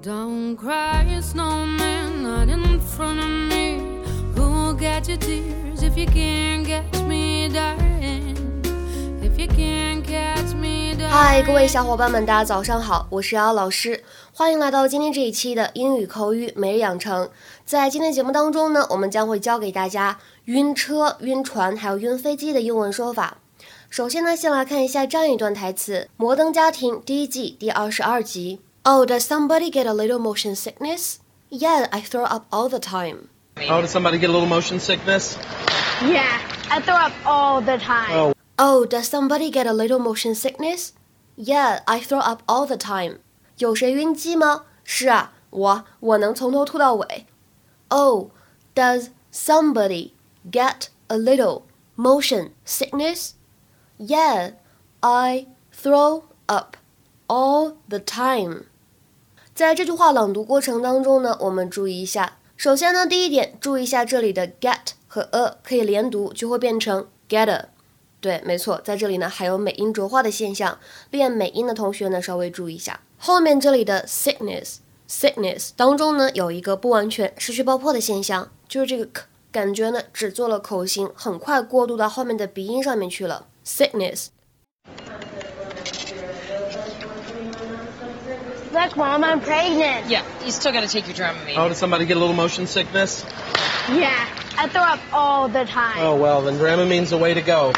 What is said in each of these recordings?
Don't cry, snowman, not in front of me. Who'll get your tears if you can't catch me, darling? If you can't catch me, darling. 嗨，各位小伙伴们，大家早上好，我是瑶瑶老师，欢迎来到今天这一期的英语口语每日养成。在今天节目当中呢，我们将会教给大家晕车、晕船还有晕飞机的英文说法。首先呢，先来看一下这样一段台词，《摩登家庭》第一季第二十二集。Oh, does somebody get a little motion sickness? Yeah, I throw up all the time. Oh, does somebody get a little motion sickness? Yeah, I throw up all the time. Oh, Oh, does somebody get a little motion sickness? Yeah, I throw up all the time. 有谁晕机吗？是啊，我我能从头吐到尾。Oh, does somebody get a little motion sickness? Yeah, I throw up all the time. 在这句话朗读过程当中呢，我们注意一下。首先呢，第一点，注意一下这里的 get 和 a 可以连读，就会变成 get a。对，没错，在这里呢还有美音浊化的现象，练美音的同学呢稍微注意一下。后面这里的 sickness sickness 当中呢有一个不完全失去爆破的现象，就是这个 k 感觉呢只做了口型，很快过渡到后面的鼻音上面去了。sickness Look, Mom, I'm pregnant. Yeah, you still got to take your Dramamine. oh, does somebody get a little motion sickness? Yeah, I throw up all the time. Oh, well, then Dramamine's the way to go.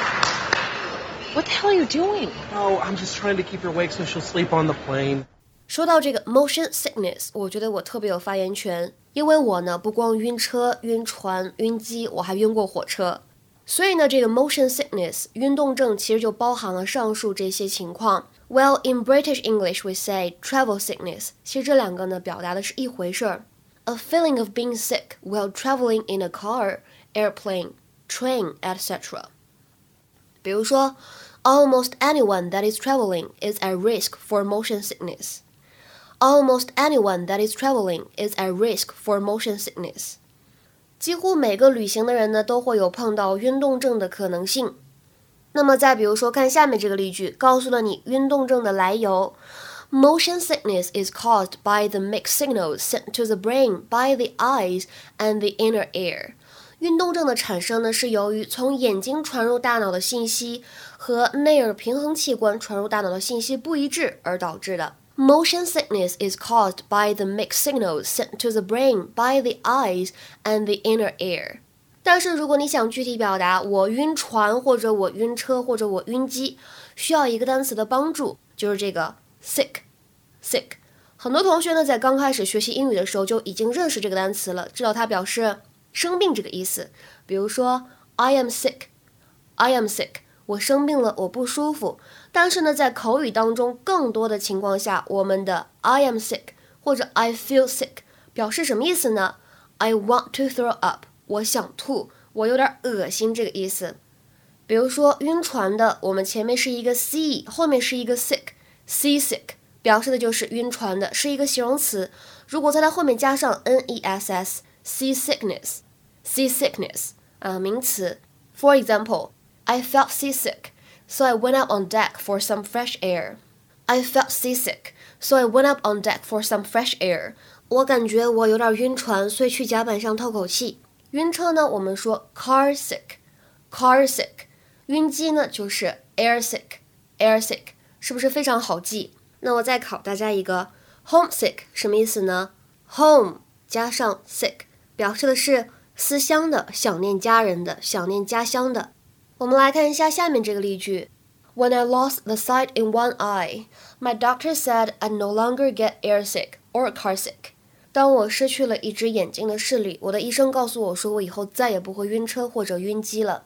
What the hell are you doing? Oh, I'm just trying to keep her awake so she'll sleep on the plane. 说到这个 motion sickness，我觉得我特别有发言权，因为我呢不光晕车、晕船、晕机，我还晕过火车。 所以呢，这个 motion sickness 晕动症其实就包含了上述这些情况。Well, in British English we say travel sickness，其实这两个呢表达的是一回事儿。A feeling of being sick while traveling in a car, airplane, train, etc. 比如说，almost anyone that is traveling is at risk for motion sickness. Almost anyone that is traveling is at risk for motion sickness. 几乎每个旅行的人呢都会有碰到晕动症的可能性。那么再比如说，看下面这个例句，告诉了你晕动症的来由。Motion sickness is caused by the mixed signals sent to the brain by the eyes and the inner ear. 运动症的产生呢，是由于从眼睛传入大脑的信息和内耳平衡器官传入大脑的信息不一致而导致的。Motion sickness is caused by the mixed signals sent to the brain by the eyes and the inner ear. 但是如果你想具体表达我晕船或者我晕车或者我晕机，需要一个单词的帮助，就是这个 sick。sick。很多同学呢在刚开始学习英语的时候就已经认识这个单词了，知道它表示生病这个意思。比如说，I am sick，I am sick，我生病了，我不舒服。但是呢，在口语当中，更多的情况下，我们的 I am sick 或者 I feel sick 表示什么意思呢？I want to throw up，我想吐，我有点恶心这个意思。比如说晕船的，我们前面是一个 sea，后面是一个 sick，sea sick。表示的就是晕船的，是一个形容词。如果在它后面加上 n e s s，sea sickness，sea sickness 啊、名词。For example, I felt seasick, so I went up on deck for some fresh air. I felt seasick, so I went up on deck for some fresh air. 我感觉我有点晕船，所以去甲板上透口气。晕车呢，我们说 car sick，car sick。晕机呢，就是 air sick，air sick，是不是非常好记？那我再考大家一个，homesick 什么意思呢？home 加上 sick 表示的是思乡的、想念家人的、想念家乡的。我们来看一下下面这个例句：When I lost the sight in one eye, my doctor said I'd no longer get airsick or carsick。当我失去了一只眼睛的视力，我的医生告诉我说，我以后再也不会晕车或者晕机了。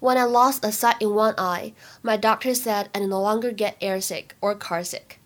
When I lost the sight in one eye, my doctor said I'd no longer get airsick or carsick.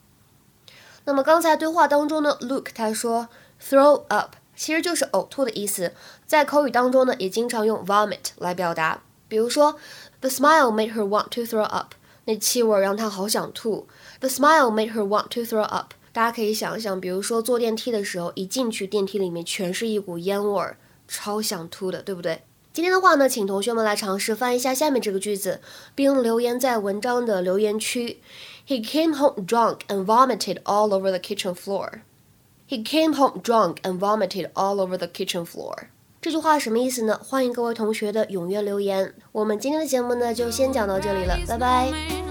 那么刚才对话当中呢，Luke 他说 throw up 其实就是呕吐的意思，在口语当中呢也经常用 vomit 来表达。 比如说，The smile made her want to throw up，那气味让她好想吐。The smile made her want to throw up。大家可以想一想，比如说坐电梯的时候，一进去电梯里面全是一股烟味儿，超想吐的，对不对？今天的话呢，请同学们来尝试翻译一下下面这个句子，并留言在文章的留言区。He came home drunk and vomited all over the kitchen floor. He came home drunk and vomited all over the kitchen floor。 这句话什么意思呢？欢迎各位同学的踊跃留言。我们今天的节目呢，就先讲到这里了，拜拜。